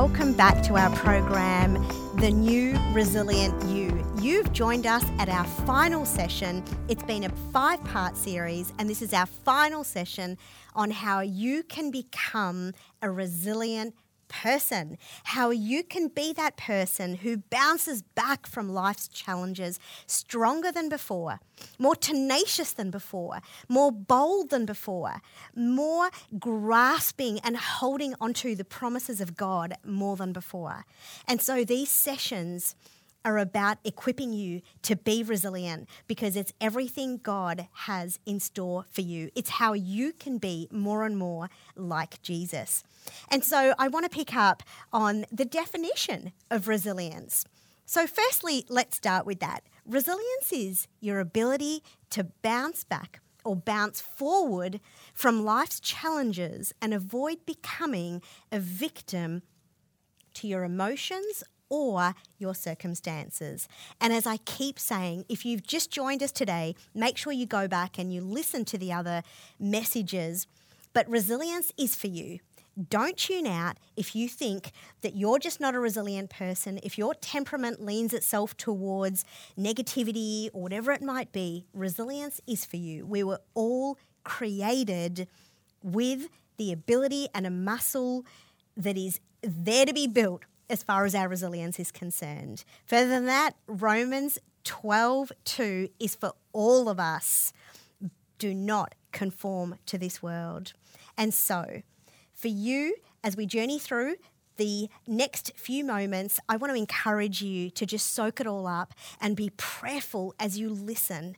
welcome back to our program, The New Resilient You. You've joined us at our final session. It's been a five part series, and this is our final session on how you can become a resilient person, how you can be that person who bounces back from life's challenges stronger than before, more tenacious than before, more bold than before, more grasping and holding onto the promises of God more than before. And so these sessions are about equipping you to be resilient because it's everything God has in store for you. It's how you can be more and more like Jesus. And so I want to pick up on the definition of resilience. So, firstly, let's start with that. Resilience is your ability to bounce back or bounce forward from life's challenges and avoid becoming a victim to your emotions or your circumstances. And as I keep saying, if you've just joined us today, make sure you go back and you listen to the other messages. But resilience is for you. Don't tune out if you think that you're just not a resilient person, if your temperament leans itself towards negativity or whatever it might be. Resilience is for you. We were all created with the ability and a muscle that is there to be built as far as our resilience is concerned. Further than that, Romans 12 2 is for all of us. Do not conform to this world. And so, for you, as we journey through the next few moments, I want to encourage you to just soak it all up and be prayerful as you listen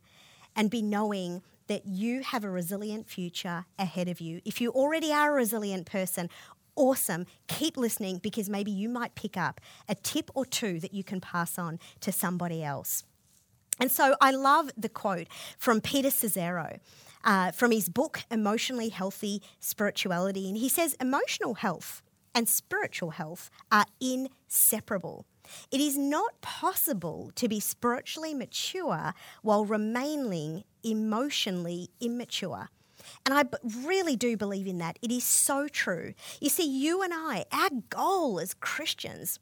and be knowing that you have a resilient future ahead of you. If you already are a resilient person, awesome. Keep listening because maybe you might pick up a tip or two that you can pass on to somebody else. And so I love the quote from Peter Scazzero. Uh, from his book, Emotionally Healthy Spirituality. And he says, emotional health and spiritual health are inseparable. It is not possible to be spiritually mature while remaining emotionally immature. And I really do believe in that. It is so true. You see, you and I, our goal as Christians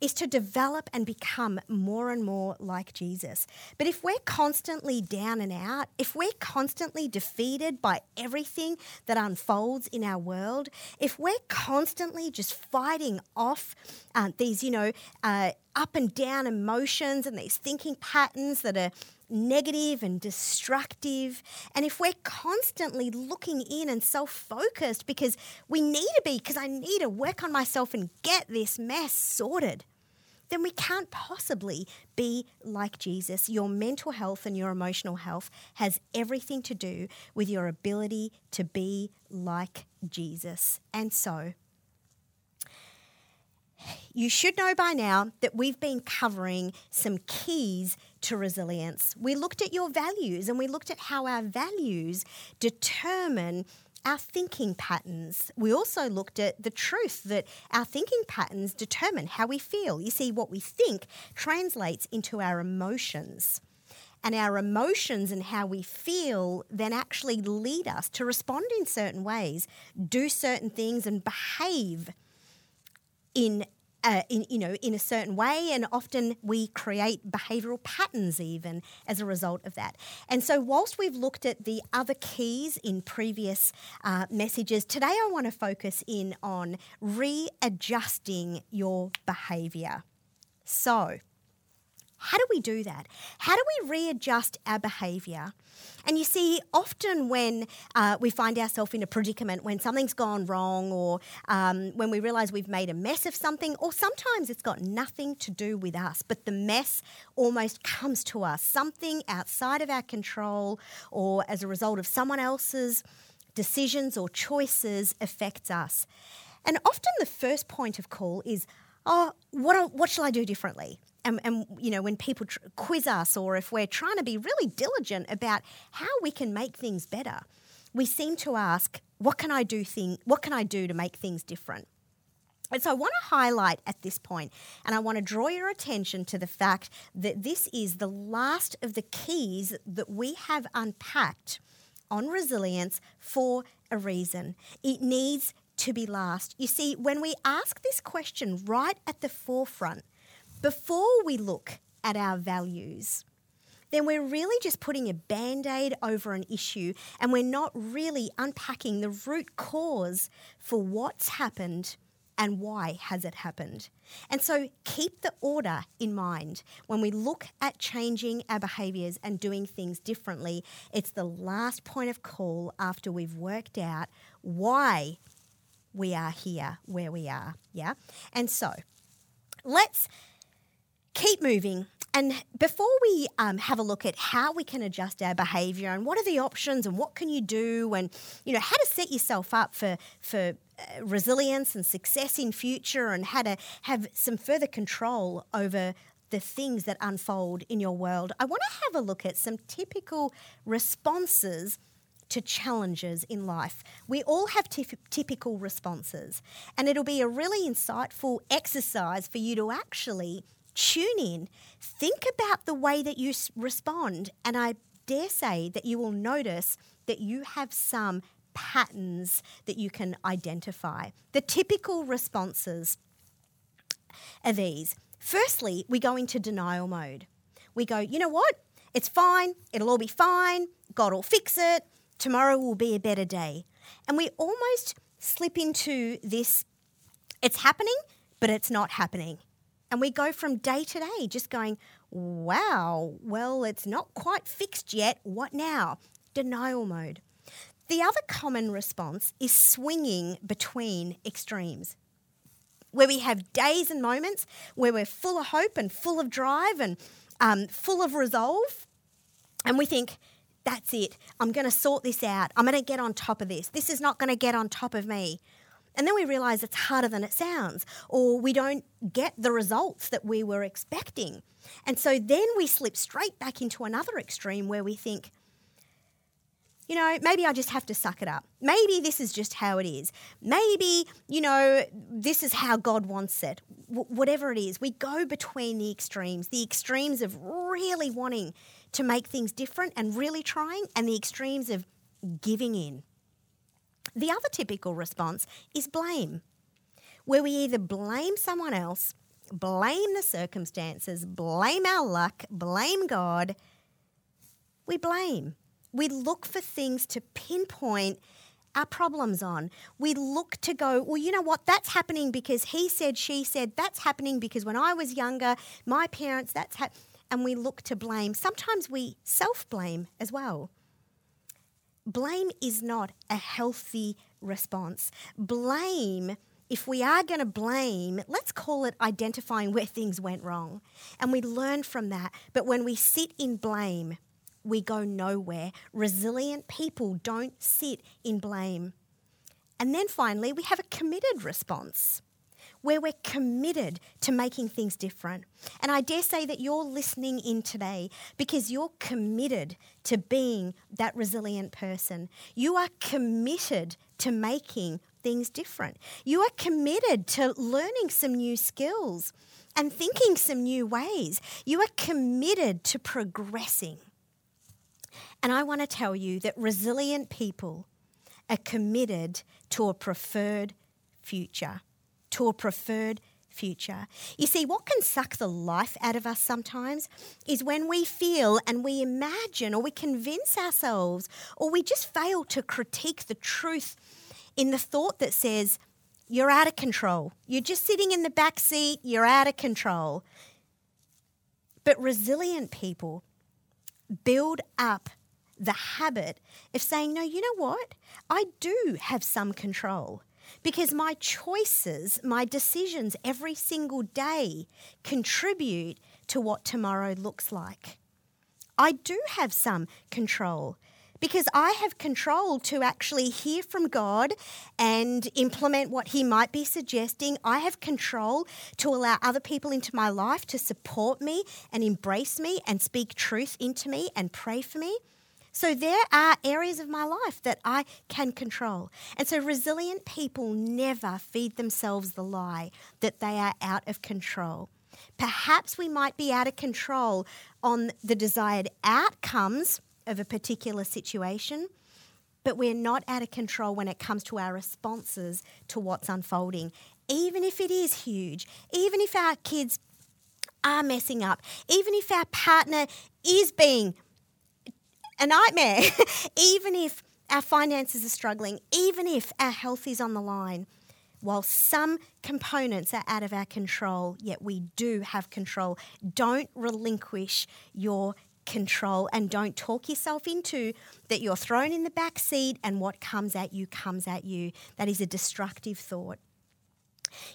is to develop and become more and more like Jesus. But if we're constantly down and out, if we're constantly defeated by everything that unfolds in our world, if we're constantly just fighting off uh, these, you know, uh, up and down emotions and these thinking patterns that are negative and destructive, and if we're constantly looking in and self focused because we need to be, because I need to work on myself and get this mess sorted, then we can't possibly be like Jesus. Your mental health and your emotional health has everything to do with your ability to be like Jesus. And so, you should know by now that we've been covering some keys to resilience. We looked at your values and we looked at how our values determine our thinking patterns. We also looked at the truth that our thinking patterns determine how we feel. You see, what we think translates into our emotions. And our emotions and how we feel then actually lead us to respond in certain ways, do certain things, and behave in uh, in you know in a certain way and often we create behavioral patterns even as a result of that. And so whilst we've looked at the other keys in previous uh, messages today i want to focus in on readjusting your behavior. So how do we do that? How do we readjust our behaviour? And you see, often when uh, we find ourselves in a predicament, when something's gone wrong, or um, when we realise we've made a mess of something, or sometimes it's got nothing to do with us, but the mess almost comes to us, something outside of our control, or as a result of someone else's decisions or choices affects us. And often the first point of call is, oh, what, what shall I do differently? And, and you know when people tr- quiz us or if we're trying to be really diligent about how we can make things better we seem to ask what can i do thing what can i do to make things different and so I want to highlight at this point, and I want to draw your attention to the fact that this is the last of the keys that we have unpacked on resilience for a reason. It needs to be last. You see, when we ask this question right at the forefront, before we look at our values, then we're really just putting a band aid over an issue and we're not really unpacking the root cause for what's happened and why has it happened. And so keep the order in mind when we look at changing our behaviours and doing things differently. It's the last point of call after we've worked out why we are here where we are. Yeah. And so let's keep moving. And before we um, have a look at how we can adjust our behaviour and what are the options and what can you do and you know how to set yourself up for for uh, resilience and success in future and how to have some further control over the things that unfold in your world, I want to have a look at some typical responses to challenges in life. We all have typical responses, and it'll be a really insightful exercise for you to actually tune in, think about the way that you respond, and I dare say that you will notice that you have some patterns that you can identify. The typical responses are these. Firstly, we go into denial mode. We go, you know what? It's fine. It'll all be fine. God will fix it. Tomorrow will be a better day. And we almost slip into this it's happening, but it's not happening. And we go from day to day just going, wow, well, it's not quite fixed yet. What now? Denial mode. The other common response is swinging between extremes, where we have days and moments where we're full of hope and full of drive and um, full of resolve, and we think, that's it. I'm going to sort this out. I'm going to get on top of this. This is not going to get on top of me. And then we realize it's harder than it sounds, or we don't get the results that we were expecting. And so then we slip straight back into another extreme where we think, you know, maybe I just have to suck it up. Maybe this is just how it is. Maybe, you know, this is how God wants it. W- whatever it is, we go between the extremes the extremes of really wanting to make things different and really trying, and the extremes of giving in. The other typical response is blame, where we either blame someone else, blame the circumstances, blame our luck, blame God. We blame we look for things to pinpoint our problems on. We look to go, well, you know what? That's happening because he said, she said, that's happening because when I was younger, my parents, that's ha-. and we look to blame. Sometimes we self blame as well. Blame is not a healthy response. Blame, if we are going to blame, let's call it identifying where things went wrong. And we learn from that. But when we sit in blame, we go nowhere. Resilient people don't sit in blame. And then finally, we have a committed response where we're committed to making things different. And I dare say that you're listening in today because you're committed to being that resilient person. You are committed to making things different. You are committed to learning some new skills and thinking some new ways. You are committed to progressing. And I want to tell you that resilient people are committed to a preferred future, to a preferred future. You see, what can suck the life out of us sometimes is when we feel and we imagine or we convince ourselves or we just fail to critique the truth in the thought that says, you're out of control. You're just sitting in the back seat, you're out of control. But resilient people build up the habit of saying, no, you know what? I do have some control because my choices, my decisions every single day contribute to what tomorrow looks like. I do have some control because I have control to actually hear from God and implement what He might be suggesting. I have control to allow other people into my life to support me and embrace me and speak truth into me and pray for me. So there are areas of my life that I can control. And so resilient people never feed themselves the lie that they are out of control. Perhaps we might be out of control on the desired outcomes of a particular situation, but we're not out of control when it comes to our responses to what's unfolding. Even if it is huge, even if our kids are messing up, even if our partner is being a nightmare, even if our finances are struggling, even if our health is on the line, while some components are out of our control, yet we do have control. Don't relinquish your control and don't talk yourself into that you're thrown in the back seat and what comes at you comes at you. That is a destructive thought.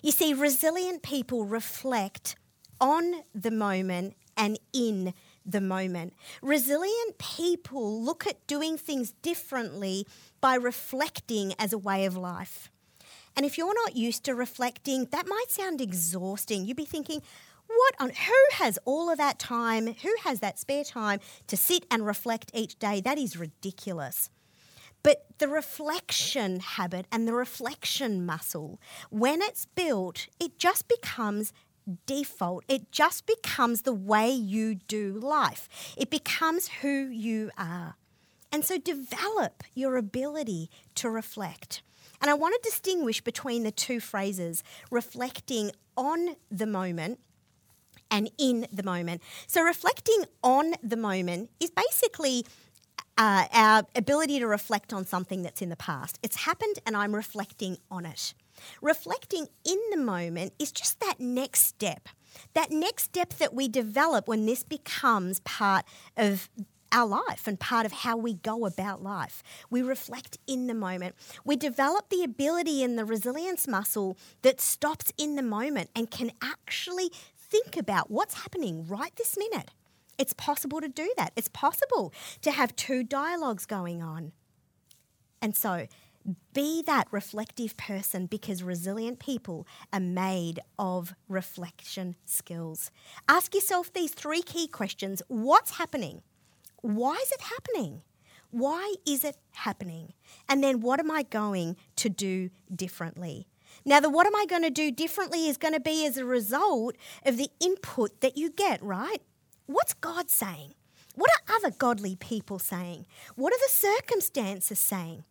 You see, resilient people reflect on the moment and in the moment. Resilient people look at doing things differently by reflecting as a way of life. And if you're not used to reflecting, that might sound exhausting. You'd be thinking, what on who has all of that time? Who has that spare time to sit and reflect each day? That is ridiculous. But the reflection habit and the reflection muscle, when it's built, it just becomes default. It just becomes the way you do life. It becomes who you are. And so develop your ability to reflect. And I want to distinguish between the two phrases reflecting on the moment and in the moment. So, reflecting on the moment is basically uh, our ability to reflect on something that's in the past. It's happened and I'm reflecting on it. Reflecting in the moment is just that next step, that next step that we develop when this becomes part of our life and part of how we go about life. We reflect in the moment. We develop the ability and the resilience muscle that stops in the moment and can actually think about what's happening right this minute. It's possible to do that. It's possible to have two dialogues going on. And so, be that reflective person because resilient people are made of reflection skills. Ask yourself these three key questions What's happening? Why is it happening? Why is it happening? And then what am I going to do differently? Now, the what am I going to do differently is going to be as a result of the input that you get, right? What's God saying? What are other godly people saying? What are the circumstances saying?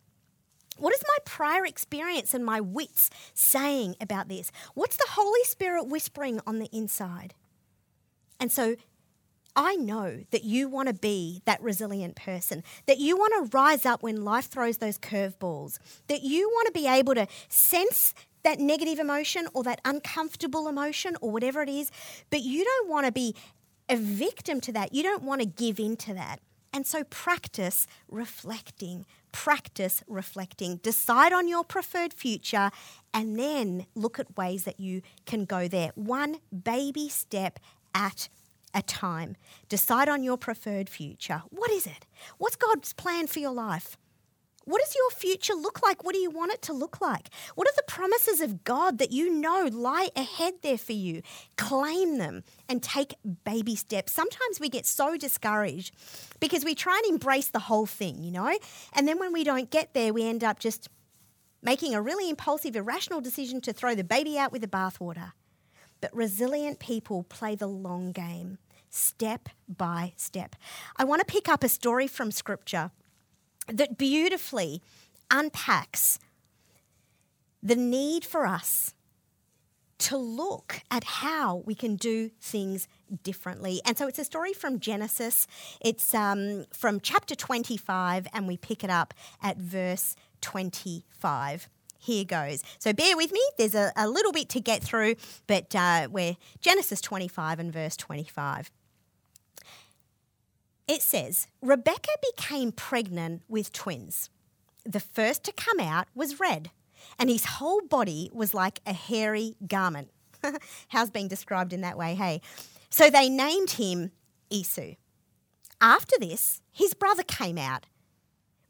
What is my prior experience and my wits saying about this? What's the Holy Spirit whispering on the inside? And so I know that you want to be that resilient person, that you want to rise up when life throws those curveballs, that you want to be able to sense that negative emotion or that uncomfortable emotion or whatever it is, but you don't want to be a victim to that. You don't want to give in to that. And so practice reflecting, practice reflecting. Decide on your preferred future and then look at ways that you can go there. One baby step at a time. Decide on your preferred future. What is it? What's God's plan for your life? What does your future look like? What do you want it to look like? What are the promises of God that you know lie ahead there for you? Claim them and take baby steps. Sometimes we get so discouraged because we try and embrace the whole thing, you know? And then when we don't get there, we end up just making a really impulsive, irrational decision to throw the baby out with the bathwater. But resilient people play the long game, step by step. I want to pick up a story from Scripture that beautifully unpacks the need for us to look at how we can do things differently. And so it's a story from Genesis. It's um, from chapter 25, and we pick it up at verse 25. Here goes. So bear with me. There's a, a little bit to get through, but uh, we're Genesis 25 and verse 25 it says Rebecca became pregnant with twins. The first to come out was red, and his whole body was like a hairy garment. How's being described in that way, hey? So they named him Esau. After this, his brother came out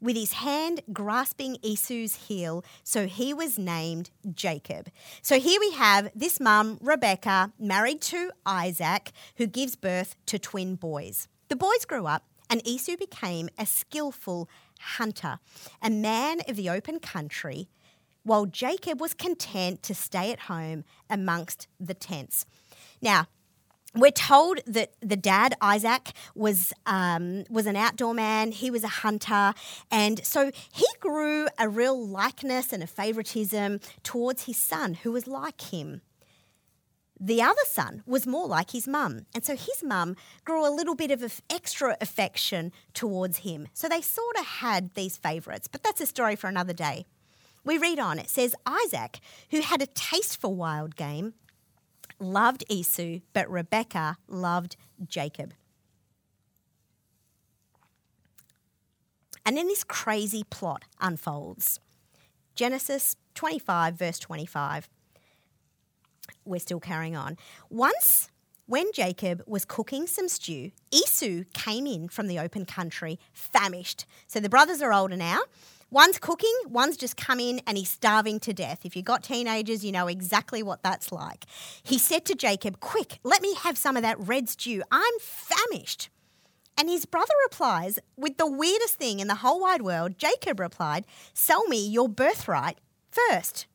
with his hand grasping Esau's heel, so he was named Jacob. So here we have this mum, Rebecca, married to Isaac, who gives birth to twin boys. The boys grew up, and Esau became a skillful hunter, a man of the open country, while Jacob was content to stay at home amongst the tents. Now, we're told that the dad Isaac was um, was an outdoor man. He was a hunter, and so he grew a real likeness and a favoritism towards his son, who was like him. The other son was more like his mum, and so his mum grew a little bit of extra affection towards him. So they sort of had these favourites, but that's a story for another day. We read on. It says Isaac, who had a taste for wild game loved Esau, but Rebekah loved Jacob. And then this crazy plot unfolds. Genesis 25, verse 25. We're still carrying on. Once, when Jacob was cooking some stew, Esau came in from the open country, famished. So the brothers are older now. One's cooking, one's just come in and he's starving to death. If you've got teenagers, you know exactly what that's like. He said to Jacob, Quick, let me have some of that red stew. I'm famished. And his brother replies with the weirdest thing in the whole wide world. Jacob replied, Sell me your birthright first.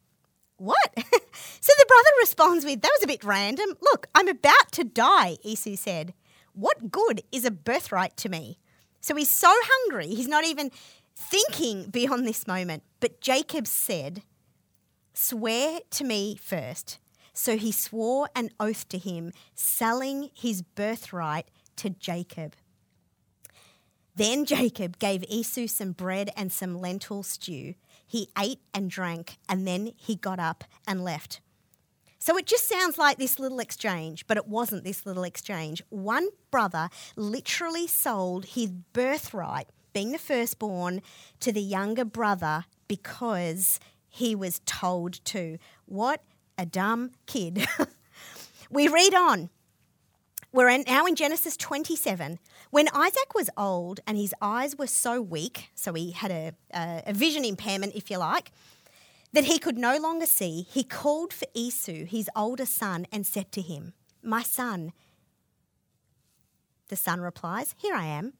What? so the brother responds with, That was a bit random. Look, I'm about to die, Esau said. What good is a birthright to me? So he's so hungry, he's not even thinking beyond this moment. But Jacob said, Swear to me first. So he swore an oath to him, selling his birthright to Jacob. Then Jacob gave Esau some bread and some lentil stew. He ate and drank, and then he got up and left. So it just sounds like this little exchange, but it wasn't this little exchange. One brother literally sold his birthright being the firstborn, to the younger brother because he was told to. What a dumb kid. we read on. We're now in Genesis 27. When Isaac was old and his eyes were so weak, so he had a, a, a vision impairment, if you like, that he could no longer see, he called for Esau, his older son, and said to him, My son. The son replies, Here I am.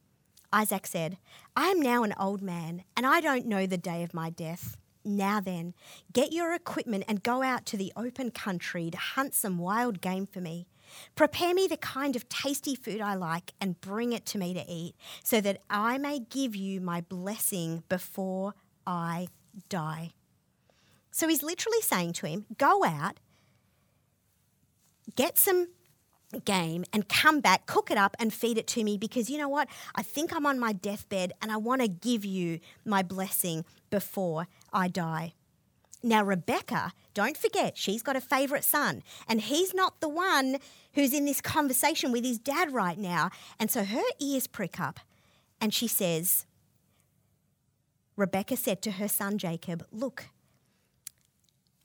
Isaac said, I am now an old man, and I don't know the day of my death. Now then, get your equipment and go out to the open country to hunt some wild game for me. Prepare me the kind of tasty food I like and bring it to me to eat, so that I may give you my blessing before I die. So he's literally saying to him, Go out, get some game and come back, cook it up, and feed it to me because you know what? I think I'm on my deathbed and I want to give you my blessing before I die. Now, Rebecca, don't forget, she's got a favourite son, and he's not the one who's in this conversation with his dad right now. And so her ears prick up, and she says, Rebecca said to her son Jacob, Look,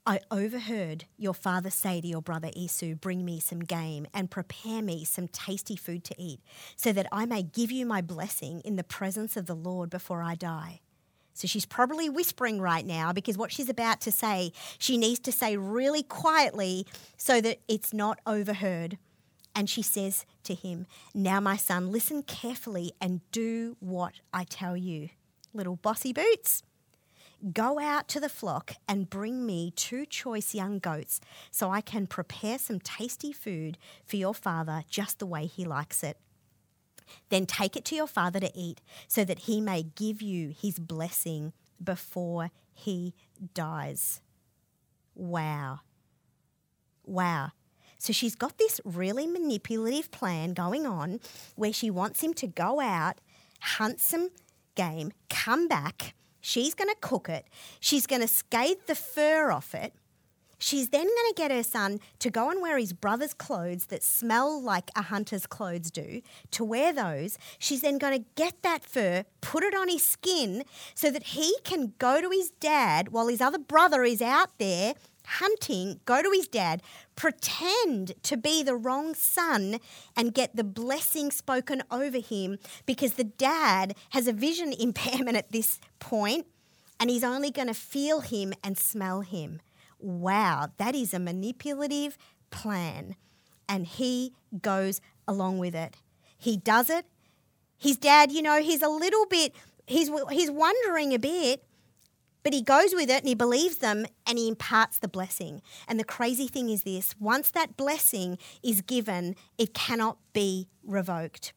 I overheard your father say to your brother Esau, Bring me some game and prepare me some tasty food to eat, so that I may give you my blessing in the presence of the Lord before I die. So she's probably whispering right now because what she's about to say, she needs to say really quietly so that it's not overheard. And she says to him, Now, my son, listen carefully and do what I tell you. Little bossy boots. Go out to the flock and bring me two choice young goats so I can prepare some tasty food for your father just the way he likes it. Then take it to your father to eat so that he may give you his blessing before he dies. Wow. Wow. So she's got this really manipulative plan going on where she wants him to go out, hunt some game, come back She's going to cook it. She's going to scathe the fur off it. She's then going to get her son to go and wear his brother's clothes that smell like a hunter's clothes do, to wear those. She's then going to get that fur, put it on his skin so that he can go to his dad while his other brother is out there hunting, go to his dad, pretend to be the wrong son, and get the blessing spoken over him because the dad has a vision impairment at this point and he's only going to feel him and smell him. Wow, that is a manipulative plan. And he goes along with it. He does it. His dad, you know, he's a little bit, he's, he's wondering a bit But he goes with it and he believes them and he imparts the blessing. And the crazy thing is this once that blessing is given, it cannot be revoked.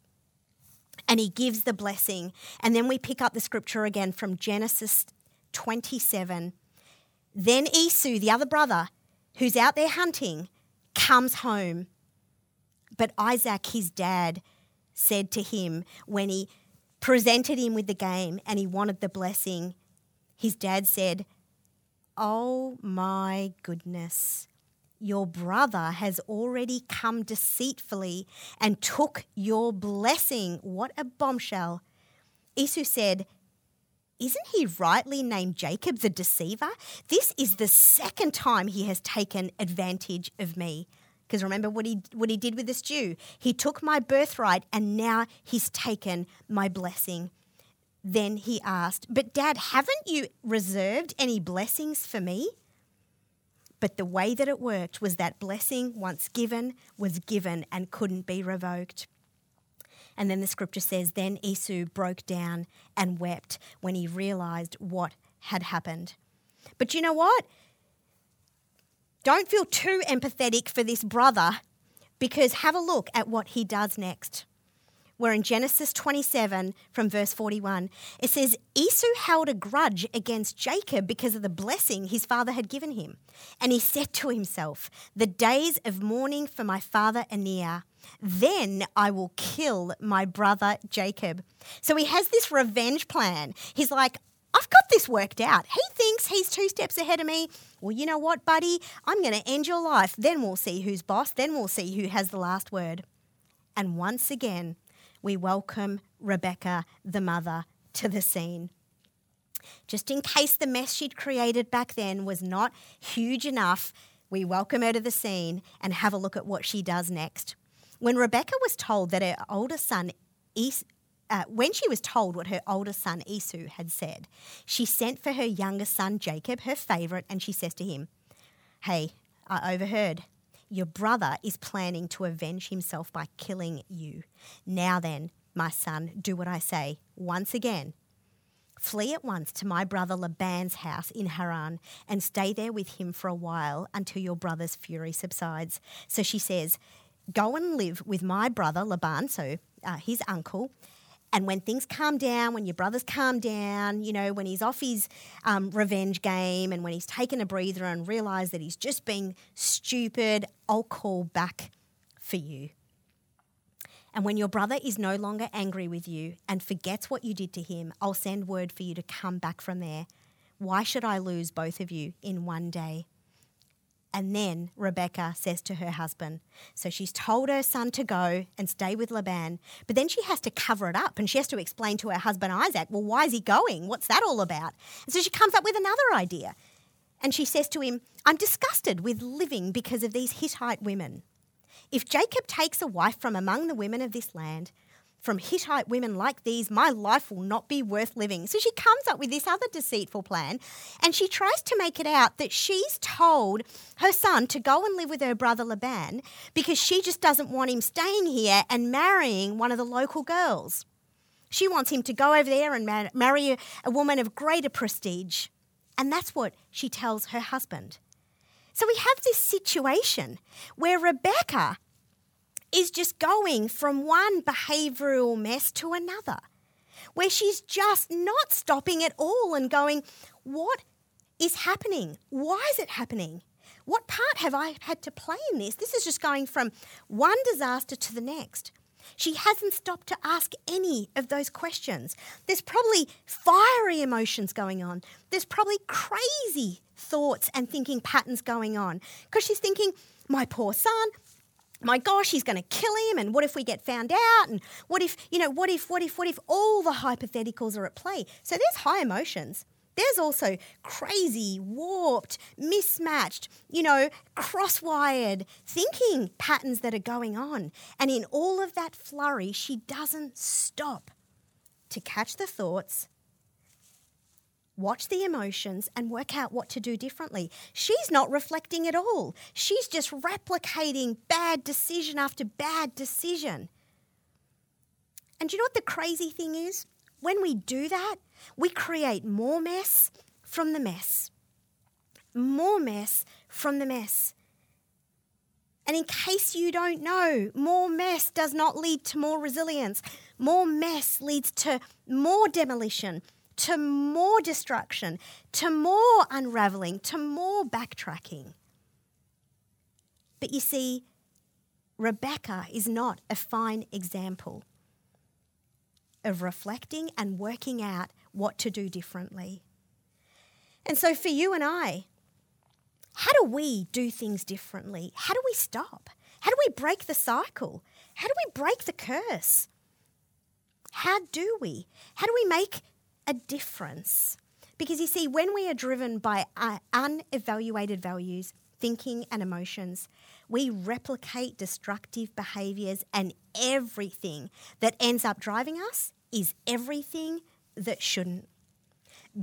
And he gives the blessing. And then we pick up the scripture again from Genesis 27. Then Esau, the other brother, who's out there hunting, comes home. But Isaac, his dad, said to him when he presented him with the game and he wanted the blessing, his dad said, Oh my goodness, your brother has already come deceitfully and took your blessing. What a bombshell. Esau said, isn't he rightly named Jacob the deceiver? This is the second time he has taken advantage of me. Because remember what he, what he did with this Jew? He took my birthright and now he's taken my blessing. Then he asked, But dad, haven't you reserved any blessings for me? But the way that it worked was that blessing, once given, was given and couldn't be revoked. And then the scripture says, Then Esau broke down and wept when he realized what had happened. But you know what? Don't feel too empathetic for this brother because have a look at what he does next. We're in Genesis 27 from verse 41. It says, Esau held a grudge against Jacob because of the blessing his father had given him. And he said to himself, The days of mourning for my father are near. Then I will kill my brother Jacob. So he has this revenge plan. He's like, I've got this worked out. He thinks he's two steps ahead of me. Well, you know what, buddy? I'm going to end your life. Then we'll see who's boss. Then we'll see who has the last word. And once again, we welcome Rebecca, the mother, to the scene. Just in case the mess she'd created back then was not huge enough, we welcome her to the scene and have a look at what she does next. When Rebecca was told that her older son, uh, when she was told what her older son Esau had said, she sent for her younger son Jacob, her favourite, and she says to him, Hey, I overheard. Your brother is planning to avenge himself by killing you. Now then, my son, do what I say. Once again, Flee at once to my brother Laban's house in Haran and stay there with him for a while until your brother's fury subsides. So she says, Go and live with my brother Laban, so uh, his uncle. And when things calm down, when your brother's calm down, you know, when he's off his um, revenge game and when he's taken a breather and realised that he's just being stupid, I'll call back for you. And when your brother is no longer angry with you and forgets what you did to him, I'll send word for you to come back from there. Why should I lose both of you in one day? And then Rebecca says to her husband, so she's told her son to go and stay with Laban, but then she has to cover it up and she has to explain to her husband Isaac, well, why is he going? What's that all about? And so she comes up with another idea. And she says to him, I'm disgusted with living because of these Hittite women. If Jacob takes a wife from among the women of this land, from Hittite women like these, my life will not be worth living. So she comes up with this other deceitful plan and she tries to make it out that she's told her son to go and live with her brother Laban because she just doesn't want him staying here and marrying one of the local girls. She wants him to go over there and marry a woman of greater prestige. And that's what she tells her husband. So we have this situation where Rebecca is just going from one behavioural mess to another, where she's just not stopping at all and going, What is happening? Why is it happening? What part have I had to play in this? This is just going from one disaster to the next. She hasn't stopped to ask any of those questions. There's probably fiery emotions going on. There's probably crazy thoughts and thinking patterns going on because she's thinking, my poor son, my gosh, he's going to kill him. And what if we get found out? And what if, you know, what if, what if, what if all the hypotheticals are at play? So there's high emotions. There's also crazy, warped, mismatched, you know, crosswired thinking patterns that are going on. And in all of that flurry, she doesn't stop to catch the thoughts watch the emotions, and work out what to do differently. She's not reflecting at all. She's just replicating bad decision after bad decision. And do you know what the crazy thing is? When we do that, we create more mess from the mess. More mess from the mess. And in case you don't know, more mess does not lead to more resilience. More mess leads to more demolition, to more destruction, to more unraveling, to more backtracking. But you see, Rebecca is not a fine example of reflecting and working out what to do differently. And so, for you and I, how do we do things differently? How do we stop? How do we break the cycle? How do we break the curse? How do we? How do we make a difference? Because you see, when we are driven by unevaluated values, thinking, and emotions, we replicate destructive behaviors, and everything that ends up driving us is everything that shouldn't.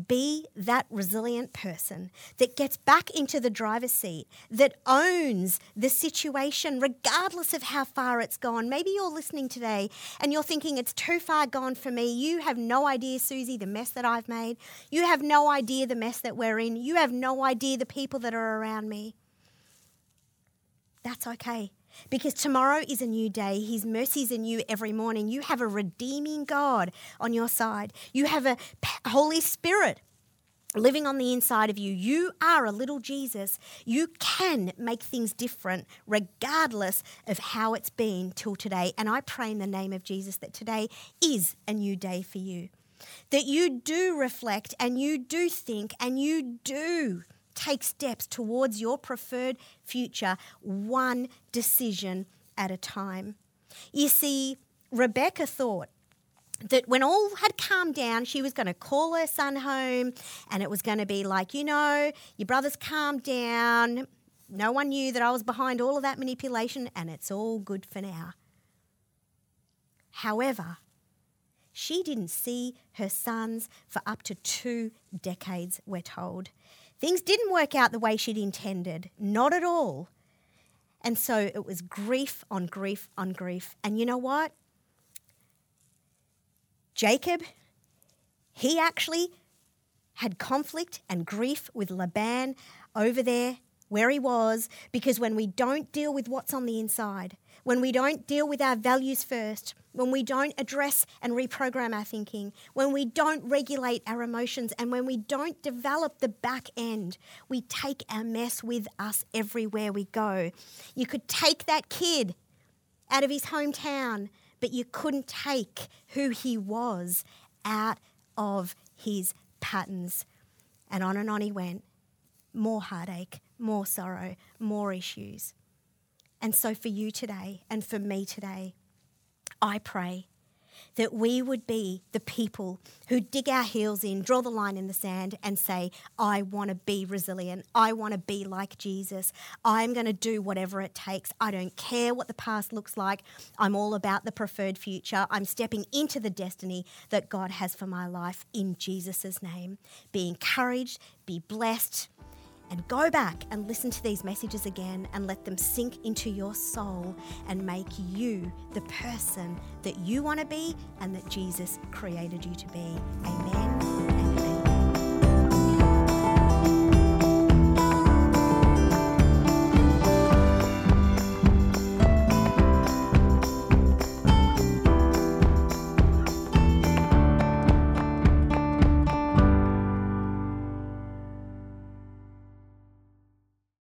Be that resilient person that gets back into the driver's seat, that owns the situation regardless of how far it's gone. Maybe you're listening today and you're thinking it's too far gone for me. You have no idea, Susie, the mess that I've made. You have no idea the mess that we're in. You have no idea the people that are around me. That's okay. Because tomorrow is a new day. His mercies are new every morning. You have a redeeming God on your side. You have a Holy Spirit living on the inside of you. You are a little Jesus. You can make things different regardless of how it's been till today. And I pray in the name of Jesus that today is a new day for you. That you do reflect and you do think and you do take steps towards your preferred future, one decision at a time. You see, Rebecca thought that when all had calmed down, she was going to call her son home and it was going to be like, you know, your brother's calmed down. No one knew that I was behind all of that manipulation and it's all good for now. However, she didn't see her sons for up to two decades, we're told. Things didn't work out the way she'd intended, not at all. And so it was grief on grief on grief. And you know what? Jacob, he actually had conflict and grief with Laban over there where he was because when we don't deal with what's on the inside, when we don't deal with our values first, when we don't address and reprogram our thinking, when we don't regulate our emotions, and when we don't develop the back end, we take our mess with us everywhere we go. You could take that kid out of his hometown, but you couldn't take who he was out of his patterns. And on and on he went. More heartache, more sorrow, more issues. And so, for you today and for me today, I pray that we would be the people who dig our heels in, draw the line in the sand, and say, I want to be resilient. I want to be like Jesus. I'm going to do whatever it takes. I don't care what the past looks like. I'm all about the preferred future. I'm stepping into the destiny that God has for my life in Jesus' name. Be encouraged, be blessed and go back and listen to these messages again and let them sink into your soul and make you the person that you want to be and that Jesus created you to be. Amen.